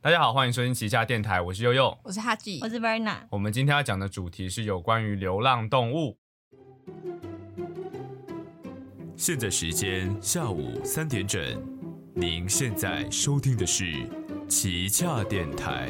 大家好，欢迎收听旗下电台，我是悠悠。我是哈吉我，是 Verna，我们今天要讲的主题是有关于流浪动物。现在时间下午三点整，您现在收听的是旗下电台。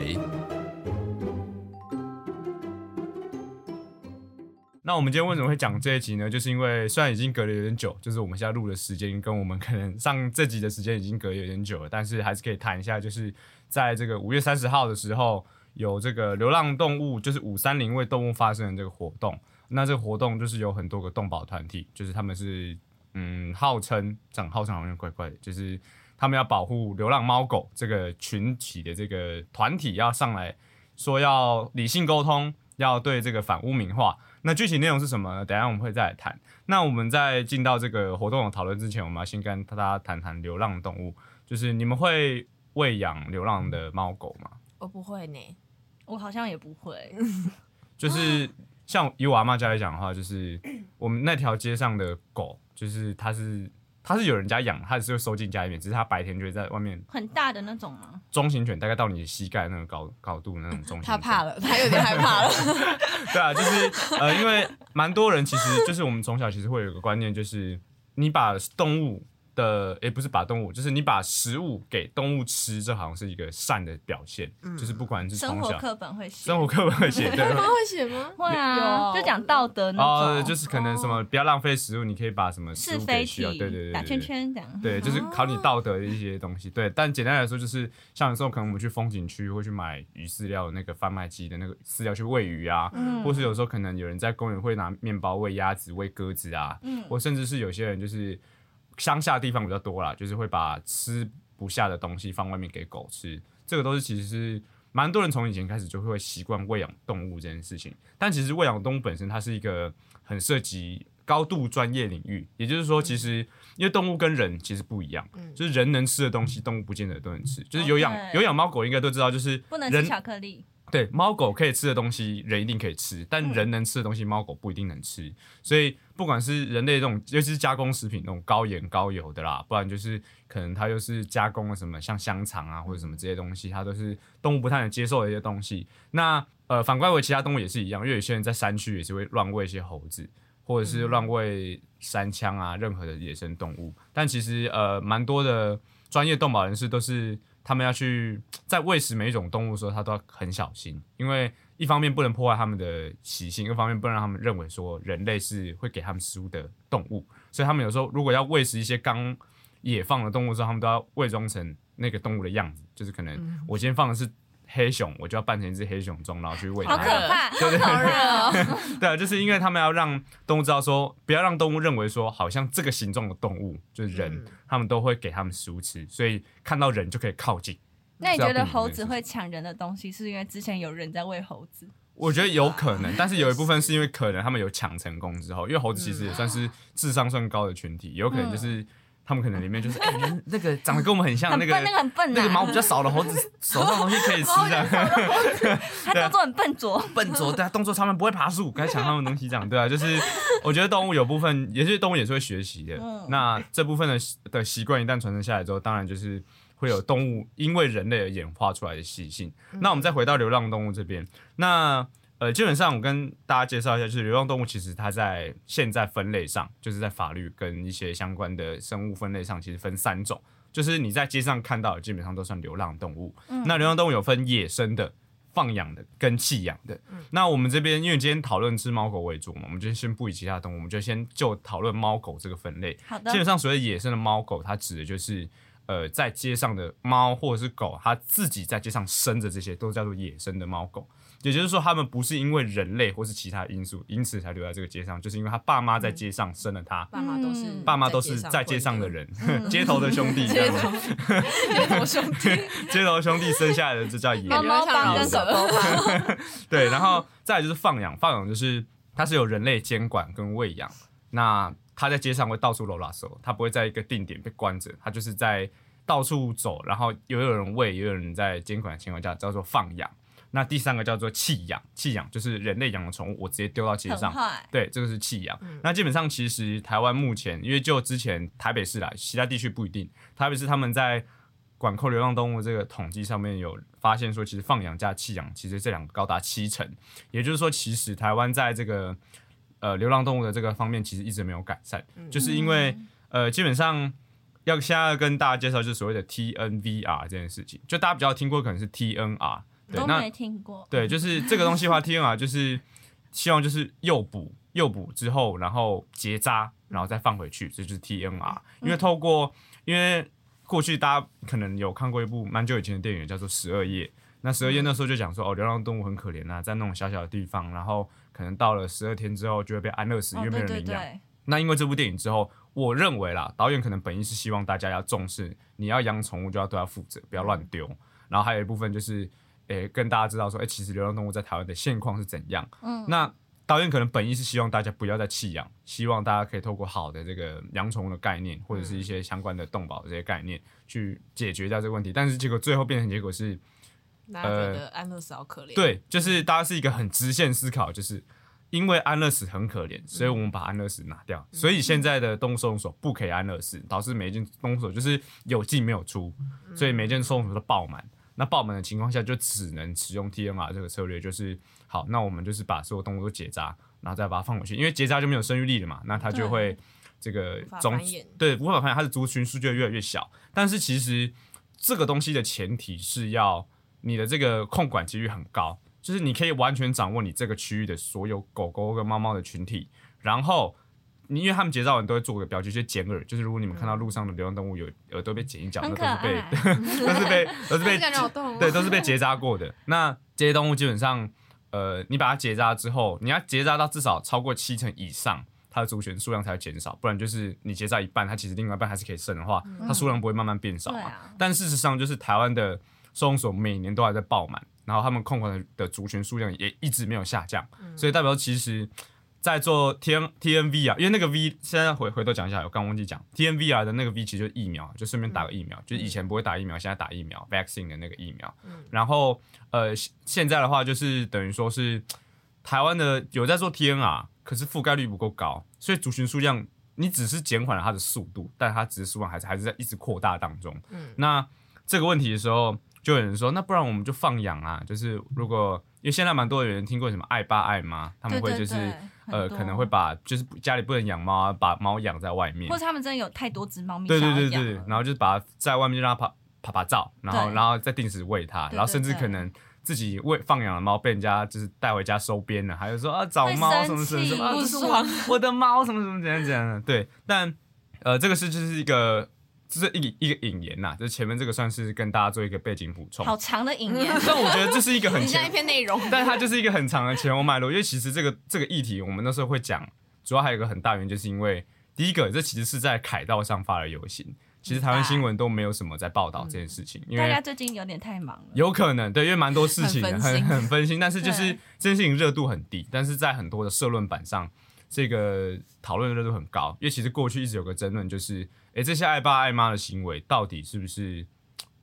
那我们今天为什么会讲这一集呢？就是因为虽然已经隔了有点久，就是我们现在录的时间跟我们可能上这集的时间已经隔有点久了，但是还是可以谈一下，就是在这个五月三十号的时候，有这个流浪动物，就是五三零为动物发声的这个活动。那这个活动就是有很多个动保团体，就是他们是嗯号称讲号称好像怪怪的，就是他们要保护流浪猫狗这个群体的这个团体要上来说要理性沟通，要对这个反污名化。那具体内容是什么呢？等一下我们会再来谈。那我们在进到这个活动的讨论之前，我们要先跟大家谈谈流浪动物，就是你们会喂养流浪的猫狗吗？我不会呢。我好像也不会，就是像以我阿妈家来讲的话，就是我们那条街上的狗，就是它是它是有人家养，它只是会收进家里面，只是它白天就会在外面。很大的那种吗？中型犬大概到你膝盖那个高高度那种中型犬，他怕了，他有点害怕了。对啊，就是呃，因为蛮多人其实就是我们从小其实会有一个观念，就是你把动物的，也不是把动物，就是你把食物给动物吃，这好像是一个善的表现，就是不管是生从小活课本会写，生活课本会写，对。他会写吗？会啊，就讲道德那哦，就是可能什么不要浪费食物，你可以把什么食物是非给需要，题，对对对，打圈圈这样。对，就是考你道德的一些东西。对，但简单来说，就是像有时候可能我们去风景区会去买鱼饲料那个贩卖机的那个饲料去喂鱼啊，嗯或是有时候可能有人在公园会拿面包喂鸭子、喂鸽子啊，嗯或甚至是有些人就是乡下地方比较多啦，就是会把吃不下的东西放外面给狗吃，这个都是其实是。蛮多人从以前开始就会习惯喂养动物这件事情，但其实喂养动物本身它是一个很涉及高度专业领域，也就是说，其实因为动物跟人其实不一样，嗯就是人能吃的东西，动物不见得都能吃。就是有养有养猫狗应该都知道，就是不能吃人巧克力，对猫狗可以吃的东西，人一定可以吃，但嗯人能吃的东西，猫狗不一定能吃。所以不管是人类这种，尤其是加工食品那种高盐高油的啦，不然就是可能它又是加工了什么像香肠啊或者什么这些东西，它都是动物不太能接受的一些东西。那呃，反观为其他动物也是一样，因为有些人在山区也是会乱喂一些猴子，或者是乱喂山枪啊，任何的野生动物。但其实呃，蛮多的专业动保人士都是他们要去 在喂食每一种动物的时候，他都要很小心，因为一方面不能破坏他们的习性，一方面不能让他们认为说人类是会给他们食物的动物，所以他们有时候如果要喂食一些刚野放的动物的时候，他们都要伪装成那个动物的样子，就是可能我今天放的是黑熊，我就要扮成一只黑熊钟，然后去喂它。好可怕，对对好热哦。对啊，就是因为他们要让动物知道说，不要让动物认为说，好像这个形状的动物就是人，嗯他们都会给他们食物吃，所以看到人就可以靠近。那你觉得猴子会抢人的东西，是因为之前有人在喂猴子？我觉得有可能，但是有一部分是因为可能他们有抢成功之后，因为猴子其实也算是智商算高的群体，有可能就是他们可能里面就是哎、人那个长得跟我们很像那个，那个很笨那个毛，比较少的猴子 手上的东西可以吃这样。他动作很笨拙。笨拙，对啊，动作他们不会爬树，该抢他们的东西这样，对啊，就是 我觉得动物有部分，也是动物也是会学习的。嗯那这部分的的习惯一旦传承下来之后，当然就是会有动物因为人类而演化出来的习性。那我们再回到流浪动物这边，那呃，基本上我跟大家介绍一下，就是流浪动物其实它在现在分类上，就是在法律跟一些相关的生物分类上，其实分三种。就是你在街上看到的，基本上都算流浪动物。那流浪动物有分野生的、放养的跟弃养的。那我们这边因为今天讨论是猫狗为主嘛，我们就先不以其他动物，我们就先就讨论猫狗这个分类。好的基，本上所谓野生的猫狗，它指的就是呃在街上的猫或者是狗，它自己在街上生的这些都叫做野生的猫狗。也就是说，他们不是因为人类或是其他因素，因此才留在这个街上，就是因为他爸妈在街上生了它，爸妈都是嗯。爸妈都是在街上的，人，街头的兄弟 这样。子，街头兄弟，街头兄弟生下来的就叫野猫猫帮跟狗狗帮，对，然后再来就是放养，放养就是它是有人类监管跟喂养，那它在街上会到处搂拉手，它不会在一个定点被关着，它就是在到处走，然后有有人喂，也有人在监管的情况下叫做放养。那第三个叫做弃养，弃养就是人类养的宠物，我直接丢到街上。对，这个是弃养。那基本上其实台湾目前，因为就之前台北市啦，其他地区不一定。台北市他们在管控流浪动物这个统计上面有发现说，其实放养加弃养，其实这两个高达七成，也就是说，其实台湾在这个呃流浪动物的这个方面，其实一直没有改善，就是因为呃基本上要现在跟大家介绍就是所谓的 TNVR 这件事情，就大家比较听过可能是 TNR，对，那都没听过。对，就是这个东西的话，TNR 就是希望就是诱捕，诱捕之后，然后结扎，然后再放回去，这就是 TNR。因为透过，因为过去大家可能有看过一部蛮久以前的电影，叫做《十二夜》。那十二夜那时候就讲说，哦，流浪动物很可怜啊，在那种小小的地方，然后可能到了十二天之后就会被安乐死，因哦，为没人领养。对，那因为这部电影之后，我认为啦，导演可能本意是希望大家要重视，你要养宠物就要对它负责，不要乱丢。然后还有一部分就是，诶、跟大家知道说，诶、其实流浪动物在台湾的现况是怎样。嗯，那导演可能本意是希望大家不要再弃养，希望大家可以透过好的这个养宠物的概念，或者是一些相关的动保这些概念，去解决掉这个问题。但是结果最后变成结果是，大家觉得安乐死好可怜。，对，就是大家是一个很直线思考，就是因为安乐死很可怜，所以我们把安乐死拿掉，所以现在的动物收容所不可以安乐死，导致每一间动物所就是有进没有出，所以每一间收容所都爆满。那爆满的情况下，就只能使用 TNR 这个策略，就是好，那我们就是把所有动物都结扎，然后再把它放回去，因为结扎就没有生育力了嘛，那它就会这个种对无法繁衍，它的族群数就会越来越小。但是其实这个东西的前提是要你的这个控管几率很高，就是你可以完全掌握你这个区域的所有狗狗跟猫猫的群体，然后你因为他们结扎完都会做个标记，就是剪耳，就是如果你们看到路上的流浪动物有耳朵被剪一角，那都是被爱。都是被都是被。对，都是被结扎过的。那这些动物基本上，呃，你把它结扎之后，你要结扎到至少超过七成以上，它的族群数量才会减少，不然就是你结扎一半，它其实另外一半还是可以生的话，它数量不会慢慢变少嘛。但事实上，就是台湾的收容所每年都还在爆满，然后他们控管的族群数量也一直没有下降，所以代表其实。在做 T N T N V 啊，因为那个 V 现在回回头讲一下，我刚忘记讲 T N V 啊的那个 V 其实就是疫苗，就顺便打个疫苗，就是以前不会打疫苗，现在打疫苗 vaccine 的那个疫苗。然后呃，现现在的话就是等于说是台湾的有在做 T N R，可是覆盖率不够高，所以族群数量你只是减缓了它的速度，但它只是数量还是还是在一直扩大当中。嗯那这个问题的时候，就有人说，那不然我们就放养啊？就是如果因为现在蛮多人听过什么爱爸爱妈，他们会就是呃可能会把就是家里不能养猫啊，把猫养在外面。或。者他们真的有太多只猫咪对对对对，然后就是把它在外面就让它爬爬爬照，然后然后再定时喂它，然后甚至可能自己喂放养的猫被人家就是带回家收编了，还有说啊找猫什么什么什么，啊这是我我的猫什么什么怎样怎样的，对，但呃这个是就是一个这是一个一个引言呐，就是前面这个算是跟大家做一个背景补充，好长的引言，但我觉得这是一个很很像一，篇内容。但它就是一个很长的前后脉络，因为其实这个这个议题我们那时候会讲，主要还有一个很大原因，就是因为第一个，这其实是在凯道上发了游行，其实台湾新闻都没有什么在报道这件事情，因为大家最近有点太忙了。有可能对，因为蛮多事情很很分心很分心，但是就是对这件事情热度很低，但是在很多的社论版上，这个讨论的热度很高，因为其实过去一直有个争论，就是诶，这些爱爸爱妈的行为到底是不是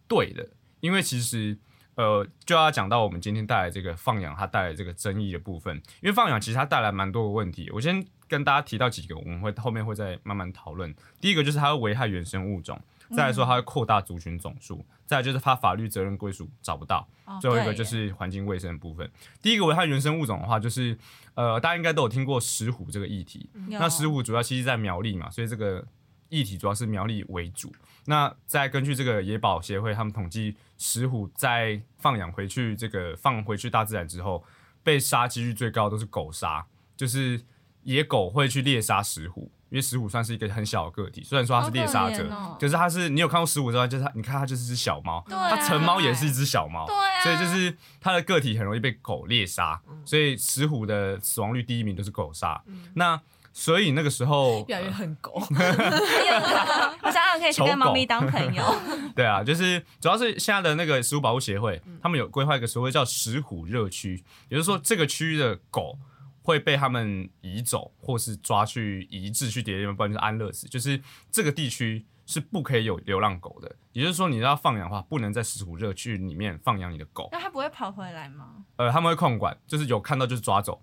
对的？因为其实呃，就要讲到我们今天带来这个放养它带来这个争议的部分，因为放养其实它带来蛮多的问题。我先跟大家提到几个，我们会后面会再慢慢讨论。第一个就是它会危害原生物种，再来说它会扩大族群总数，再来就是它法律责任归属找不到，哦最后一个就是环境卫生的部分。第一个危害原生物种的话，就是呃，大家应该都有听过石虎这个议题。那石虎主要其实在苗栗嘛，所以这个议题主要是苗栗为主。那再根据这个野保协会他们统计，石虎在放养回去这个放回去大自然之后，被杀几率最高都是狗杀，就是野狗会去猎杀石虎。因为石虎算是一个很小的个体，虽然说它是猎杀者，可哦可是它是你有看过石虎之外，就是它，你看它就是只小猫，它成猫也是一只小猫，对啊，所以就是它的个体很容易被狗猎杀，所以石虎的死亡率第一名都是狗杀。那所以那个时候，越来越恨狗，我想想可以去跟猫咪当朋友。对啊，就是主要是现在的那个食物保护协会，他们有规划一个所谓叫石虎热区，也就是说这个区域的狗会被他们移走，或是抓去移置去别的地方，不然就是安乐死，就是这个地区是不可以有流浪狗的。也就是说，你要放养的话，不能在石虎热区里面放养你的狗。那它不会跑回来吗？呃，他们会控管，就是有看到就是抓走，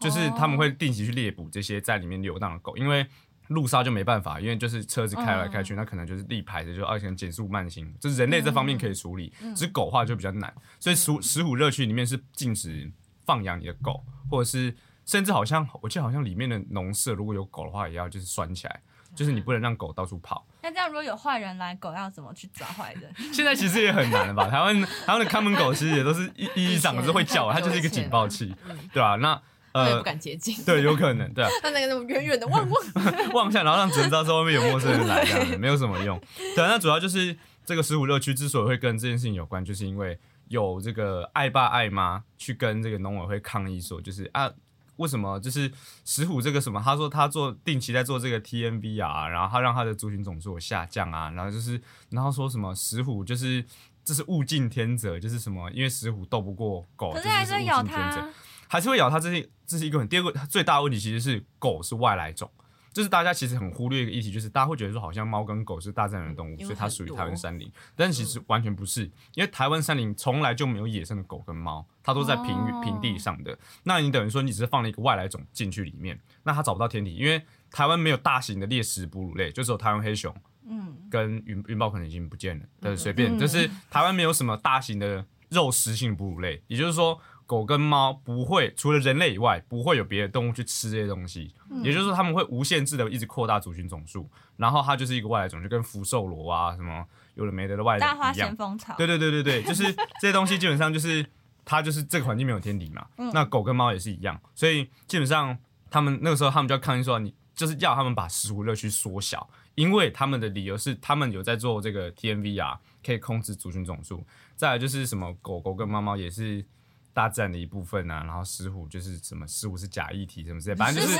就是他们会定期去猎捕这些在里面流浪的狗，因为路杀就没办法，因为就是车子开来开去，那可能就是立牌的，就而且减速慢行，就是人类这方面可以处理，只是狗话就比较难。所以石石虎热区里面是禁止放养你的狗，或者是甚至好像我记得好像里面的农舍如果有狗的话，也要就是拴起来，就是你不能让狗到处跑。那这样如果有坏人来，狗要怎么去抓坏人？现在其实也很难了吧？台湾台湾的看门狗其实也都是一一嗓子会叫，它就是一个警报器，对吧？那。呃不敢接近，对，有可能，对啊。他那个那么远远的望望望下，然后让主人知道说外面有陌生人来，这样子没有什么用。对，那主要就是这个十五六区之所以会跟这件事情有关，就是因为有这个爱爸爱妈去跟这个农委会抗议说，就是啊，为什么就是石虎这个什么？他说他做定期在做这个 TMV 啊，然后他让他的族群总数下降啊，然后就是然后说什么石虎就是这是物竞天择，就是什么因为石虎斗不过狗，可是还是咬它。还是会咬它，这是这是一个很第二个最大的问题，其实是狗是外来种，就是大家其实很忽略一个议题，就是大家会觉得说好像猫跟狗是大自然的动物，所以它属于台湾山林，但其实完全不是，因为台湾山林从来就没有野生的狗跟猫，它都在平平地上的。那你等于说你只是放了一个外来种进去里面，那它找不到天敌，因为台湾没有大型的猎食哺乳类，就只有台湾黑熊，嗯，跟云云豹可能已经不见了，但是随便，就是台湾没有什么大型的肉食性哺乳类，也就是说。狗跟猫不会除了人类以外，不会有别的动物去吃这些东西。也就是说，他们会无限制的一直扩大族群总数，然后它就是一个外来种，就跟福寿螺啊什么有的没的的外来种一样。对对对对对，就是这些东西基本上就是它就是这个环境没有天敌嘛。那狗跟猫也是一样，所以基本上他们那个时候他们就要抗议说，你就是要他们把食物乐趣缩小，因为他们的理由是他们有在做这个 TMV 啊，可以控制族群总数。再来就是什么狗狗跟猫猫也是。大自然的一部分啊，然后石虎就是什么石虎是假议题什么之类，反正就是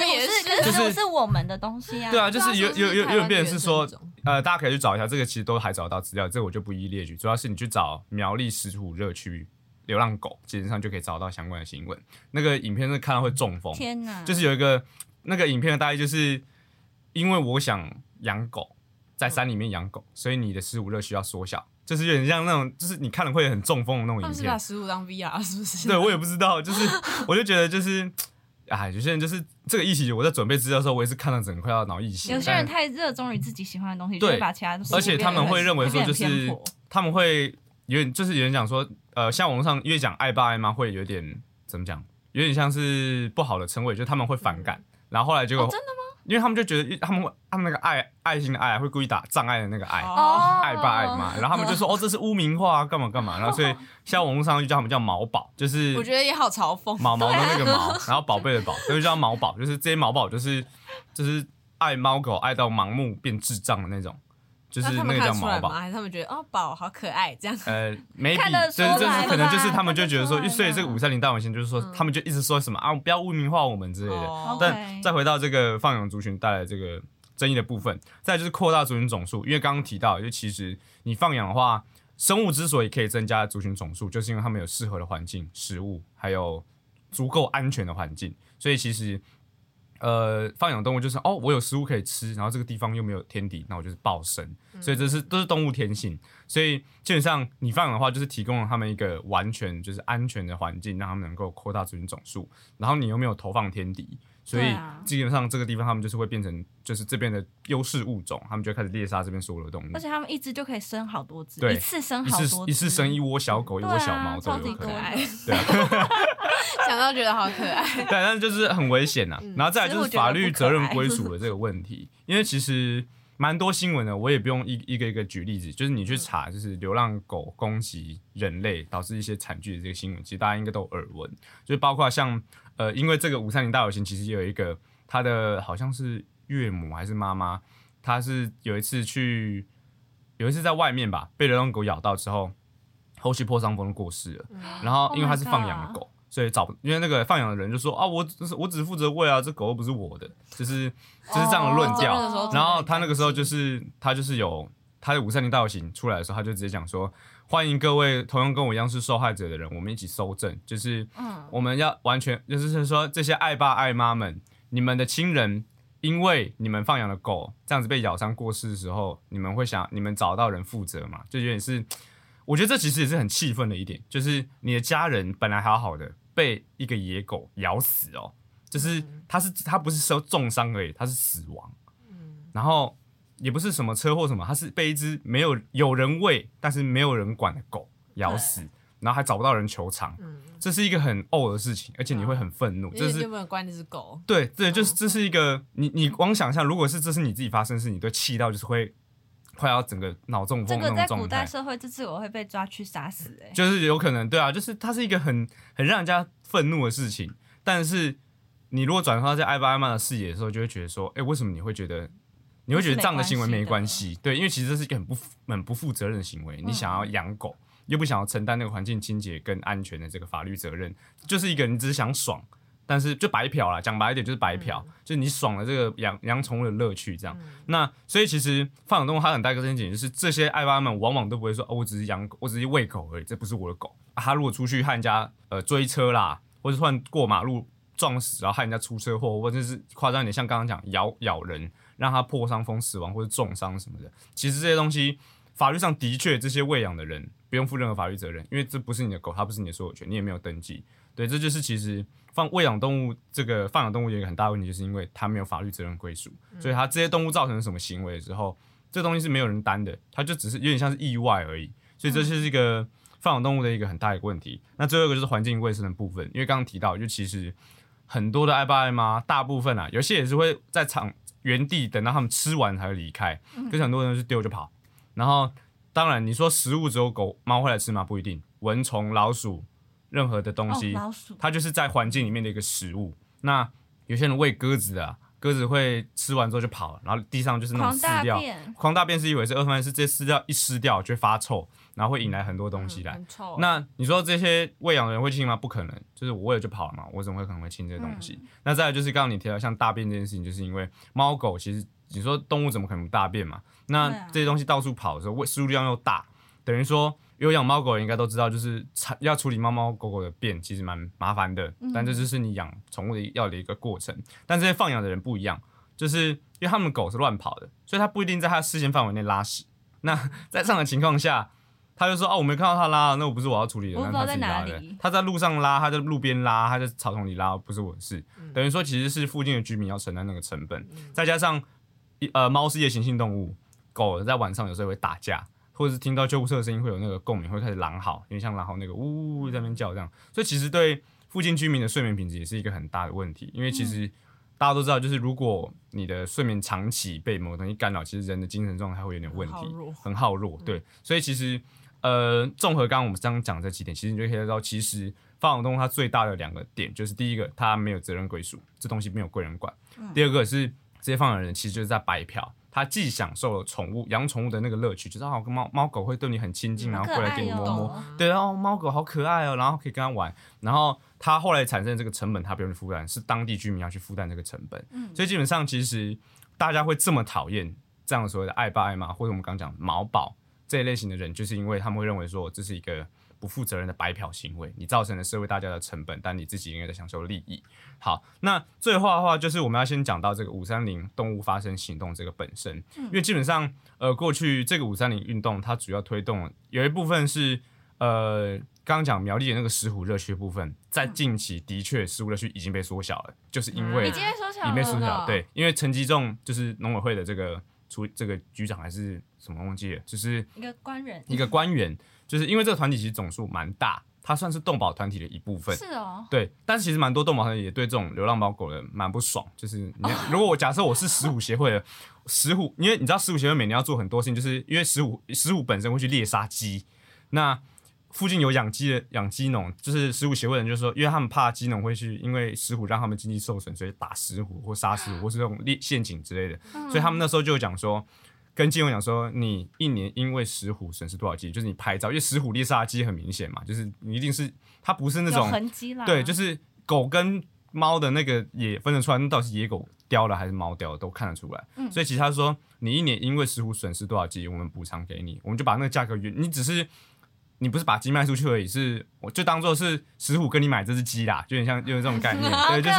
就是是我们的东西啊。对啊，就是有有有有变成是说，呃，大家可以去找一下，这个其实都还找得到资料，这个我就不一一列举。主要是你去找苗栗石虎热区流浪狗，基本上就可以找到相关的新闻。那个影片是看到会中风，天哪！就是有一个那个影片的大意就是因为我想养狗，在山里面养狗，所以你的石虎热区要缩小。就是有点像那种，就是你看了会很中风的那种影片。是把食物当 VR 是不是？对我也不知道，就是我就觉得就是，哎，有些人就是这个议题，我在准备资料的时候，我也是看到整个快要脑溢血。有些人太热衷于自己喜欢的东西，就会把其他东西而且他们会认为说，就是他们会有点，就是有人讲说，呃，像网络上越讲爱爸爱妈会有点怎么讲，有点像是不好的称谓，就他们会反感，然后后来就真的吗？因为他们就觉得他们他们那个爱爱心的爱会故意打障碍的那个爱，爱爸爱妈，然后他们就说哦这是污名化干嘛干嘛，然后所以现在网络上就叫他们叫毛宝，就是我觉得也好嘲讽。毛毛的那个毛，然后宝贝的宝，所以叫毛宝，就是这些毛宝就是就是爱猫狗爱到盲目变智障的那种。就是那个叫毛宝，他们觉得哦宝好可爱这样。呃，没比，就是就是可能就是他们就觉得说，所以这个五三零大文型就是说，他们就一直说什么啊，不要污名化我们之类的。但再回到这个放养族群带来这个争议的部分，再就是扩大族群总数，因为刚刚提到，就其实你放养的话，生物之所以可以增加族群总数，就是因为他们有适合的环境、食物，还有足够安全的环境，所以其实。呃，放养动物就是哦，我有食物可以吃，然后这个地方又没有天敌，那我就是暴生，所以这是都是动物天性。所以基本上你放养的话，就是提供了他们一个完全就是安全的环境，让他们能够扩大族群总数。然后你又没有投放天敌，所以基本上这个地方他们就是会变成就是这边的优势物种，他们就开始猎杀这边所有的动物。而且他们一只就可以生好多只，一次生好多，一次生一窝小狗，一窝小猫都有可能。对啊。想到觉得好可爱，对，但是就是很危险呐。然后再来就是法律责任归属的这个问题，因为其实蛮多新闻的，我也不用一一个一个举例子，就是你去查，就是流浪狗攻击人类导致一些惨剧的这个新闻，其实大家应该都有耳闻。就包括像呃，因为这个五三零大游行，其实有一个他的好像是岳母还是妈妈，他是有一次去有一次在外面吧，被流浪狗咬到之后，后续破伤风过世了。然后因为他是放养的狗。所以找，因为那个放养的人就说啊，我只是我只是负责喂啊，这狗又不是我的，就是就是这样的论调。然后他那个时候就是他就是有他的五三零大游行出来的时候，他就直接讲说，欢迎各位同样跟我一样是受害者的人，我们一起搜证，就是我们要完全就是说这些爱爸爱妈们，你们的亲人因为你们放养的狗这样子被咬伤过世的时候，你们会想你们找到人负责嘛？就有点是，我觉得这其实也是很气愤的一点，就是你的家人本来好好的。被一个野狗咬死哦，就是他是他不是受重伤而已，他是死亡，然后也不是什么车祸什么，它是被一只没有有人喂但是没有人管的狗咬死，然后还找不到人求偿，嗯，这是一个很呕的事情，而且你会很愤怒，因为这是有没有关这只狗，对对，就是这是一个你你光想象，如果是这是你自己发生的事，你都气到就是会快要整个脑中这风那个在古代社会，这次我会被抓去杀死哎、就是有可能对啊，就是它是一个很很让人家愤怒的事情，但是你如果转化在艾巴艾玛的视野的时候，就会觉得说，哎，为什么你会觉得？你会觉得这样的行为没关系，对，因为其实这是一个很不负很不负责任的行为。你想要养狗，又不想要承担那个环境清洁跟安全的这个法律责任，就是一个你只是想爽，但是就白嫖啦。讲白一点就是白嫖，就是你爽了这个养养宠物的乐趣这样。那所以其实放养动物它很大一个陷阱就是这些爱巴们往往都不会说哦，我只是养狗，我只是喂狗而已，这不是我的狗。啊、他如果出去和人家呃追车啦，或者突然过马路撞死，然后害人家出车祸，或者是夸张一点，像刚刚讲咬咬人，让他破伤风死亡或者重伤什么的，其实这些东西法律上的确这些喂养的人不用负任何法律责任，因为这不是你的狗，它不是你的所有权，你也没有登记。对，这就是其实放喂养动物这个放养动物有一个很大的问题，就是因为它没有法律责任归属，所以它这些动物造成什么行为之后，这东西是没有人担的，它就只是有点像是意外而已。所以这就是一个放养动物的一个很大的一个问题。那最后一个就是环境卫生的部分，因为刚刚提到，就其实很多的爱爸爱妈，大部分啊，有些也是会在场原地等到他们吃完才会离开，可是很多人是丢就跑。然后当然你说食物只有狗猫会来吃吗？不一定，蚊虫、老鼠，任何的东哦，西，它就是在环境里面的一个食物。那有些人喂鸽子的、啊，鸽子会吃完之后就跑了，然后地上就是那种狂大撕掉。便，狂大便是一回事，二方面是这些撕掉一湿掉就会发臭，然后会引来很多东西来。那你说这些喂养的人会亲吗？不可能，就是我喂了就跑了嘛，我怎么会可能会亲这些东西？那再来就是刚刚你提到像大便这件事情，就是因为猫狗其实你说动物怎么可能不大便嘛？那这些东西到处跑的时候，喂食物量又大，等于说有养猫狗的人应该都知道，就是产要处理猫猫狗狗的便其实蛮麻烦的，但这就是你养宠物的要的一个过程。但这些放养的人不一样，就是因为他们狗是乱跑的，所以他不一定在它视线范围内拉屎。那 在这样的情况下，他就说：“哦，我没看到他拉，那我不是我要处理的，那他自己拉的。他在路上拉，他在路边拉，他在草丛里拉，不是我的事。等于说，其实是附近的居民要承担那个成本，再加上一呃，猫是夜行性动物，狗在晚上有时候会打架，或者是听到救护车的声音会有那个共鸣，会开始狼嚎，因为像狼嚎那个呜呜在那边叫这样，所以其实对附近居民的睡眠品质也是一个很大的问题，因为其实。大家都知道，就是如果你的睡眠长期被某个东西干扰，其实人的精神状态会有点问题，很耗弱很耗弱。对，所以其实呃，综合刚刚我们刚刚讲这几点，其实你就可以知道，其实放养动物它最大的两个点，就是第一个，它没有责任归属，这东西没有贵人管；第二个是这些放养人其实就是在白嫖。他既享受了宠物养宠物的那个乐趣，就是好跟猫猫狗会对你很亲近，然后过来给你摸摸，哦，对，然后猫狗好可爱哦，然后可以跟它玩，然后它后来产生这个成本，它不用去负担，是当地居民要去负担这个成本，所以基本上其实大家会这么讨厌这样所谓的爱爸爱妈，或者我们刚刚讲毛宝这一类型的人，就是因为他们会认为说这是一个不负责任的白嫖行为，你造成了社会大家的成本，但你自己应该在享受利益。好，那最后的话就是我们要先讲到这个五三零动物发生行动这个本身，因为基本上呃过去这个五三零运动它主要推动有一部分是呃刚刚讲苗栗的那个石虎热区部分，在近期的确石虎热区已经被缩小了，就是因为已经被缩小里面缩了，小，对，因为陈吉仲就是农委会的这个出这个局长还是什么忘记了，就是一个官员，一个官员，就是因为这个团体其实总数蛮大，它算是动保团体的一部分。是哦，对，但是其实蛮多动保团体也对这种流浪猫狗的蛮不爽，就是你 如果我假设我是石虎协会的石虎，因为你知道石虎协会每年要做很多事情，就是因为石虎石虎本身会去猎杀鸡，那附近有养鸡的养鸡农，就是石虎协会的人就说，因为他们怕鸡农会去因为石虎让他们经济受损，所以打石虎或杀石虎 或是这种猎陷阱之类的，所以他们那时候就讲说。跟金融讲说，你一年因为石虎损失多少鸡，就是你拍照，因为石虎猎杀的鸡很明显嘛，就是你一定是它不是那种痕迹啦，对，就是狗跟猫的那个也分得出来，那到底是野狗叼了还是猫叼的，都看得出来。嗯所以其实他说，你一年因为石虎损失多少鸡，我们补偿给你，我们就把那个价格原，你只是你不是把鸡卖出去而已，是我就当做是石虎跟你买这只鸡啦，就有点像就是这种概念，对，就是。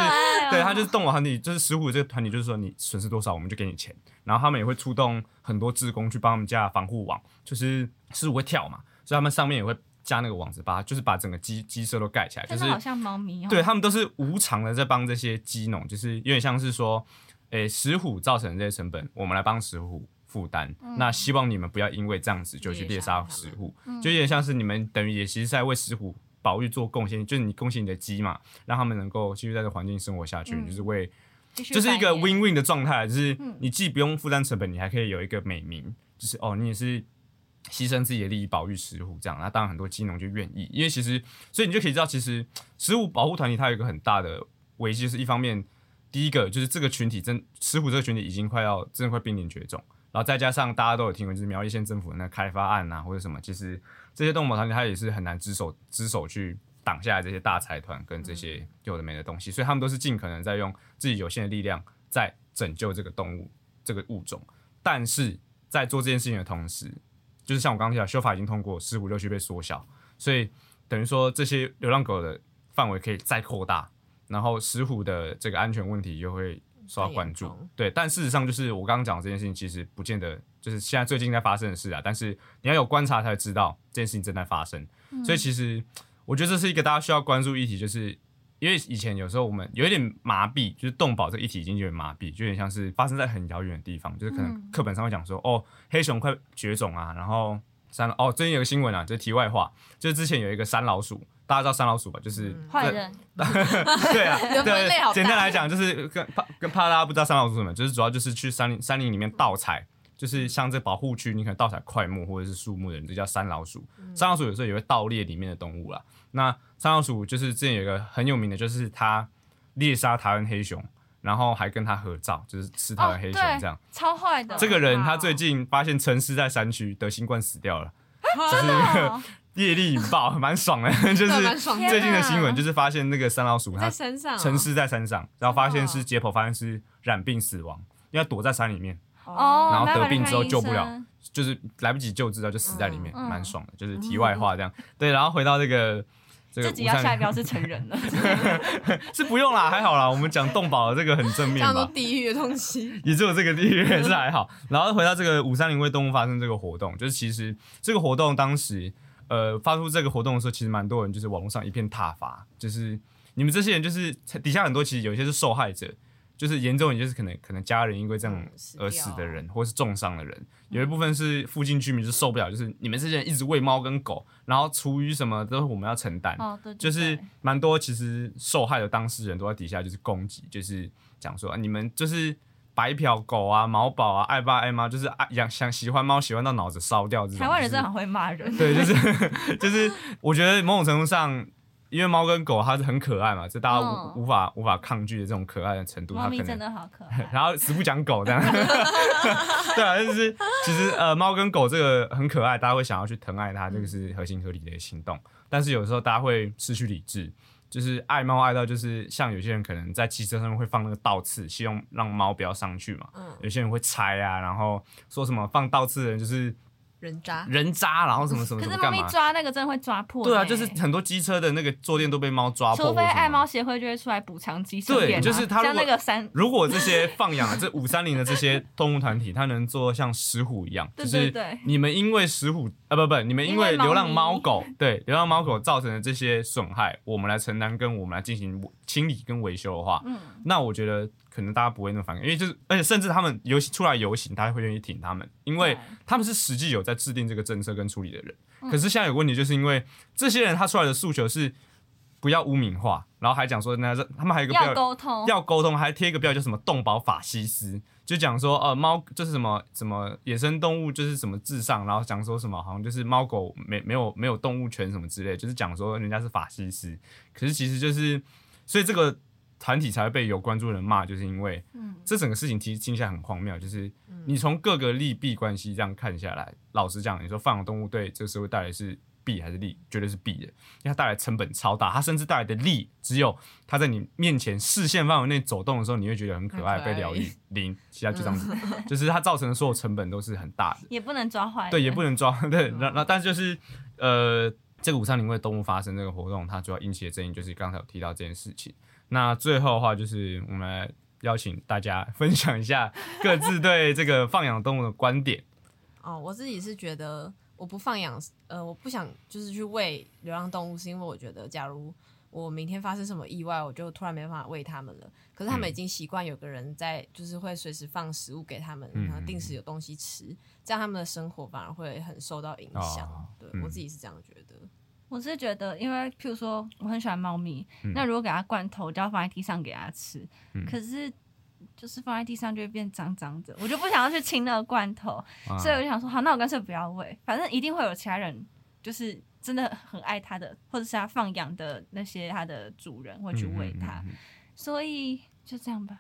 对，他就是动物团体，就是石虎这个团体，就是说你损失多少，我们就给你钱。然后他们也会出动很多志工去帮他们架防护网，就是石虎会跳嘛，所以他们上面也会加那个网子，把它就是把整个鸡鸡舍都盖起来，就是好像猫咪哦，对他们都是无偿的在帮这些鸡农，就是有点像是说，诶石虎造成的这些成本，我们来帮石虎负担。那希望你们不要因为这样子就去猎杀石虎，就有点像是你们等于也其实在为石虎保育做贡献，就是你贡献你的鸡嘛，让他们能够继续在这环境生活下去，就是为就是一个 win win 的状态，就是你既不用负担成本，你还可以有一个美名，就是哦，你也是牺牲自己的利益保育石虎这样。那当然很多鸡农就愿意，因为其实所以你就可以知道，其实石虎保护团体它有一个很大的危机，就是一方面第一个就是这个群体真石虎这个群体已经快要真的快濒临绝种。然后再加上大家都有听过，就是苗栗县政府的那开发案啊，或者什么，其实这些动物保团体它也是很难只手只手去挡下来这些大财团跟这些有的没的东西，所以他们都是尽可能在用自己有限的力量在拯救这个动物这个物种。但是在做这件事情的同时，就是像我刚刚提到，修法已经通过，石虎六区被缩小，所以等于说这些流浪狗的范围可以再扩大，然后石虎的这个安全问题又会受到关注。对，但事实上就是我刚刚讲的这件事情，其实不见得就是现在最近在发生的事啊，但是你要有观察才知道这件事情正在发生。所以其实我觉得这是一个大家需要关注议题，就是因为以前有时候我们有一点麻痹，就是动保这个议题已经有点麻痹，就有点像是发生在很遥远的地方，就是可能课本上会讲说，哦，黑熊快绝种啊，然后山哦，最近有个新闻啊，就是题外话，就是之前有一个山老鼠，大家知道山老鼠吧？就是、坏人，对啊，对，简单来讲就是跟怕跟怕大家不知道山老鼠什么，就是主要就是去山林山林里面盗采，就是像这保护区，你可能盗采块木或者是树木的人，就叫山老鼠。山老鼠有时候也会盗猎里面的动物啦。那山老鼠就是之前有一个很有名的，就是它猎杀台湾黑熊，然后还跟他合照，就是吃他的黑熊这样。超坏的。这个人他最近发现沉尸在山区，得新冠死掉了，真的哦 业力引爆，蛮爽的。就是最近的新闻，就是发现那个山老鼠它在山上哦沉尸在山上，然后发现是解剖，发现是染病死亡，因为躲在山里面，哦，然后得病之后救不了就是来不及救治到就死在里面，嗯蛮爽的。就是题外话这样。对，然后回到这个这个自己要下一无标是成人了，善 是不用啦，还好啦。我们讲动保的这个很正面这样都吧。地狱的东西，也只有这个地狱是还好。然后回到这个五三零为动物发声这个活动，就是其实这个活动当时呃发出这个活动的时候，其实蛮多人就是网络上一片挞伐，就是你们这些人就是底下很多其实有一些是受害者。就是严重，也就是可能可能家人因为这样而死的人，或是重伤的人，有一部分是附近居民就受不了，就是你们这些人一直喂猫跟狗，然后厨余什么都是我们要承担，哦，对，对就是蛮多其实受害的当事人都在底下就是攻击，就是讲说、啊、你们就是白嫖狗啊、毛宝啊、爱爸爱妈，就是爱养想喜欢猫喜欢到脑子烧掉台湾人真的很会骂人，对，就是就是我觉得某种程度上。因为猫跟狗它是很可爱嘛，这大家无、嗯无法无法抗拒的这种可爱的程度，它可能猫咪真的好可爱。然后死不讲狗这样，对啊，就是其实呃，猫跟狗这个很可爱，大家会想要去疼爱它，这个是合情合理的行动。但是有时候大家会失去理智，就是爱猫爱到就是像有些人可能在汽车上面会放那个倒刺，希望让猫不要上去嘛。嗯，有些人会拆啊，然后说什么放倒刺的人就是人渣，人渣，然后什么什么可是猫咪什么干嘛？抓那个真的会抓破呢。对啊，就是很多机车的那个坐垫都被猫抓破，除非爱猫协会就会出来补偿机车对店啊就是他如像果那个三，如果这些放养的这五三零的这些动物团体，它能做像石虎一样，对就是你们因为石虎啊不不，你们因为因为猫流浪猫咪狗对流浪猫狗造成的这些损害，我们来承担跟我们来进行清理跟维修的话，嗯，那我觉得可能大家不会那么反感，因为就是而且甚至他们游行出来游行，大家会愿意挺他们，因为他们是实际有在制定这个政策跟处理的人。嗯。可是现在有个问题，就是因为这些人他出来的诉求是不要污名化，然后还讲说那他们还有一个要标沟通，要沟通，还贴一个标叫什么“动保法西斯”，就讲说呃猫就是什么什么野生动物就是什么至上，然后讲说什么好像就是猫狗没没有没有动物权什么之类，就是讲说人家是法西斯，可是其实就是所以这个团体才会被有关注的人骂，就是因为嗯，这整个事情其实听起来很荒谬，就是你从各个利弊关系这样看下来，老实讲，你说放养动物对这个社会带来是弊还是利？绝对是弊的，因为它带来成本超大，它甚至带来的利只有它在你面前视线范围内走动的时候，你会觉得很可爱，被疗愈，零，其他就这样子，就是它造成的所有成本都是很大的。也不能抓坏人，对，也不能抓，对，那那但是就是呃，这个五三零为动物发生这个活动，它主要引起的争议就是刚才有提到这件事情。那最后的话，就是我们来邀请大家分享一下各自对这个放养动物的观点。哦，我自己是觉得我不放养，呃，我不想就是去喂流浪动物，是因为我觉得假如我明天发生什么意外，我就突然没办法喂它们了。可是他们已经习惯有个人在，就是会随时放食物给他们，嗯然后定时有东西吃，这样他们的生活反而会很受到影响。哦对、嗯我自己是这样觉得。我是觉得，因为譬如说我很喜欢猫咪，嗯那如果给它罐头，就要放在地上给它吃。嗯可是就是放在地上就会变脏脏的，我就不想要去清那个罐头，啊所以我就想说，好，那我干脆不要喂，反正一定会有其他人，就是真的很爱它的，或者是它放养的那些它的主人会去喂它，所以就这样吧。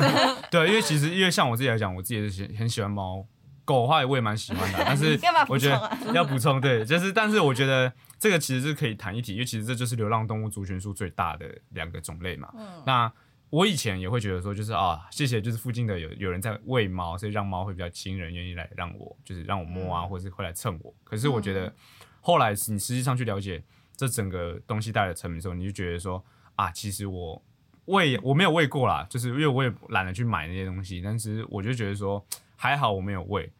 对，因为其实因为像我自己来讲，我自己也是喜很喜欢猫，狗的话我也蛮喜欢的，但是 我觉得要补充，对，就是但是我觉得这个其实是可以谈一体，因为其实这就是流浪动物族群数最大的两个种类嘛。嗯，那我以前也会觉得说，就是啊，谢谢，就是附近的有有人在喂猫，所以让猫会比较亲人，愿意来让我就是让我摸啊，或者是会来蹭我。可是我觉得后来你实际上去了解这整个东西带来的成本之后，你就觉得说啊，其实我喂我没有喂过啦，就是因为我也懒得去买那些东西，但是我就觉得说还好我没有喂。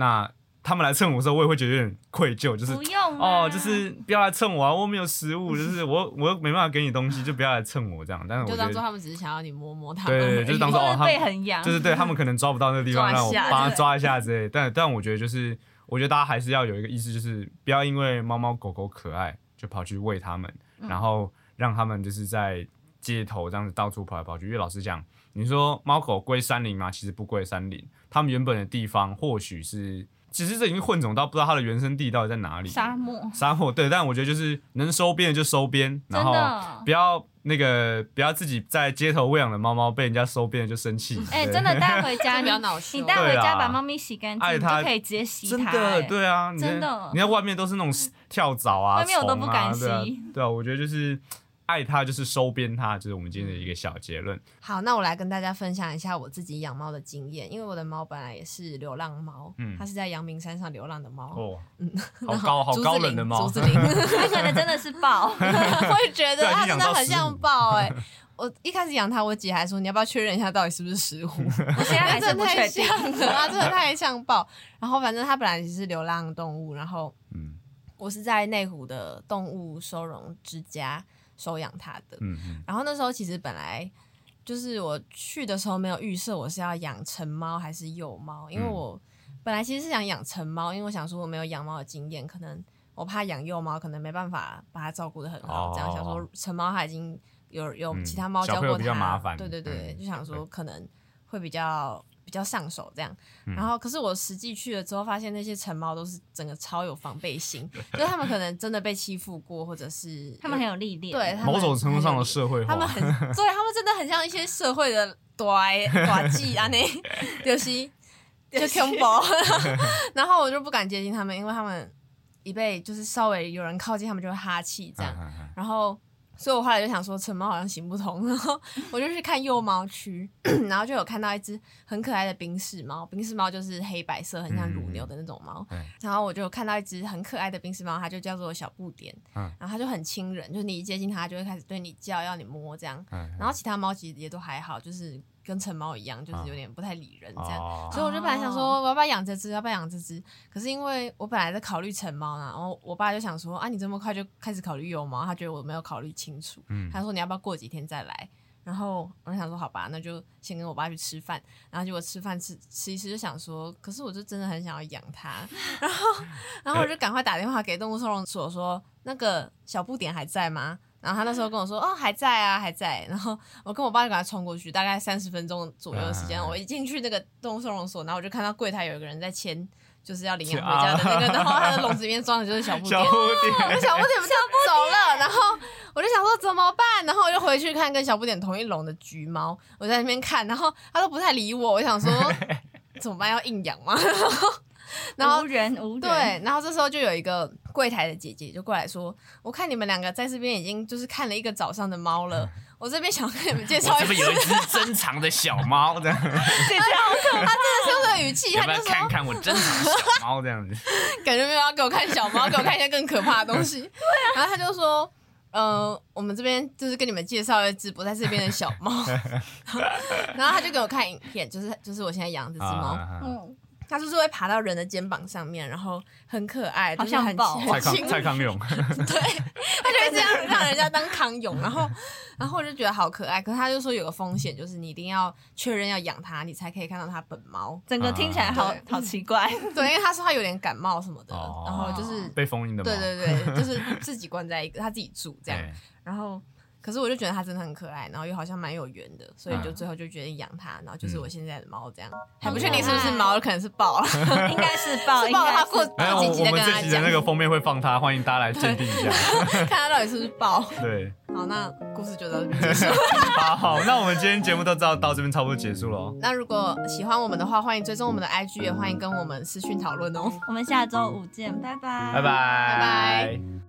那他们来蹭我的时候，我也会觉得有点愧疚，就是不用啊哦，就是不要来蹭我啊！我没有食物，就是 我我又没办法给你东西，就不要来蹭我这样。但是我就当做他们只是想要你摸摸他们对对，就是当做哦，他们背很痒，就是对他们可能抓不到那个地方，让我帮他抓一下之类的。但但我觉得就是，我觉得大家还是要有一个意识，就是不要因为猫猫狗狗可爱就跑去喂它们，然后让他们就是在街头这样子到处跑来跑去。因为老实讲，你说猫狗归山林吗？其实不归山林，它们原本的地方或许是，其实这已经混种到不知道它的原生地到底在哪里。沙漠，沙漠对，但我觉得就是能收编的就收编，然真后的。不要那个不要自己在街头喂养的猫猫被人家收编了就生气。哎、对真的带回家，这比较你恼羞你带回家把猫咪洗干净，它就可以直接洗它、真的哎对啊，你在真的你在外面都是那种跳蚤啊，外面我都不虫啊对啊，我觉得就是爱它就是收编它，就是我们今天的一个小结论。好，那我来跟大家分享一下我自己养猫的经验，因为我的猫本来也是流浪猫，嗯它是在阳明山上流浪的猫。哦，嗯，好 高好高冷的猫林竹子林，它可能真的是豹，我也觉得它真的很像15豹哎、我一开始养它，我姐还说你要不要确认一下到底是不是石虎？我 现在还是真的太不确定。像了，它真的太像豹。然后反正它本来是流浪动物，然后嗯我是在内湖的动物收容之家收养它的。嗯嗯然后那时候其实本来就是我去的时候没有预设我是要养成猫还是幼猫，因为嗯我本来其实是想养成猫，因为我想说我没有养猫的经验，可能我怕养幼猫可能没办法把它照顾的很好，哦这样想说成猫它已经有有嗯其他猫教过它，比较麻烦对对对，嗯就想说可能会比较。比较上手这样，嗯。然后可是我实际去了之后，发现那些成猫都是整个超有防备心，就是他们可能真的被欺负过，或者是他们很有历练，对他们某种程度上的社会化，他们很，对他们真的很像一些社会的 短短记啊，那 就是就恐怖。然后我就不敢接近他们，因为他们一被就是稍微有人靠近，他们就会哈气这样。然后，所以我后来就想说，成猫好像行不通，然后我就去看幼猫区，然后就有看到一只很可爱的冰室猫，冰室猫就是黑白色，很像乳牛的那种猫。嗯然后我就有看到一只很可爱的冰室猫，它就叫做小不点，嗯然后它就很亲人，就是你一接近它，它就会开始对你叫，要你摸这样。嗯然后其他猫其实也都还好，就是跟成猫一样，就是有点不太理人这样。哦所以我就本来想说，我要不要养这只？要不要养这只？可是因为我本来在考虑成猫呢，然后我爸就想说，啊，你这么快就开始考虑幼猫，他觉得我没有考虑清楚。嗯他说你要不要过几天再来？然后我就想说，好吧，那就先跟我爸去吃饭。然后结果吃饭吃吃一吃，就想说，可是我就真的很想要养它。然后，然后我就赶快打电话给动物收容所说，那个小不点还在吗？然后他那时候跟我说，哦，还在啊，还在。然后我跟我爸就赶快冲过去，大概三十分钟左右的时间，嗯我一进去那个动物收容所，然后我就看到柜台有一个人在签，就是要领养回家的那个，啊然后他的笼子里面装的就是小不点小。不点就走了，然后我就想说怎么办，然后我就回去看跟小不点同一笼的橘猫，我在那边看，然后他都不太理我，我想说 怎么办，要硬养吗？然后无人无人，对，然后这时候就有一个柜台的姐姐就过来说，我看你们两个在这边已经就是看了一个早上的猫了，我这边想要跟你们介绍一只，这边有一只珍藏的小猫，这样 姐姐好可怕，是这个语气，要不要他就说看看我珍藏的小猫这样子？感觉没有要给我看小猫，给我看一些更可怕的东西。然后他就说。呃，我们这边就是跟你们介绍一只不在这边的小猫，然后他就给我看影片，就是就是我现在养这只猫，啊嗯，它就是会爬到人的肩膀上面，然后很可爱，好就是很像很蔡康亲蔡康永，对，他就会这样让人家当康永，然后，然后我就觉得好可爱。可是他就说有个风险，就是你一定要确认要养它，你才可以看到它本猫。整个听起来好好奇怪。对，因为他说他有点感冒什么的，哦然后就是被封印的吗？对对对，就是自己关在一个他自己住这样。哎然后，可是我就觉得它真的很可爱，然后又好像蛮有缘的，所以就嗯最后就决定养它，然后就是嗯我现在的猫这样，还不确定是不是猫，可能是豹了，应该是豹，豹的话过几集再们这集的那个封面会放它，欢迎大家来鉴定一下。看它到底是不是豹。对，好，那故事就到这边结束。好好，那我们今天节目都到到这边差不多结束了哦。那如果喜欢我们的话，欢迎追踪我们的 IG，也欢迎跟我们私讯讨论哦。我们下周五见，拜拜，拜拜，拜拜。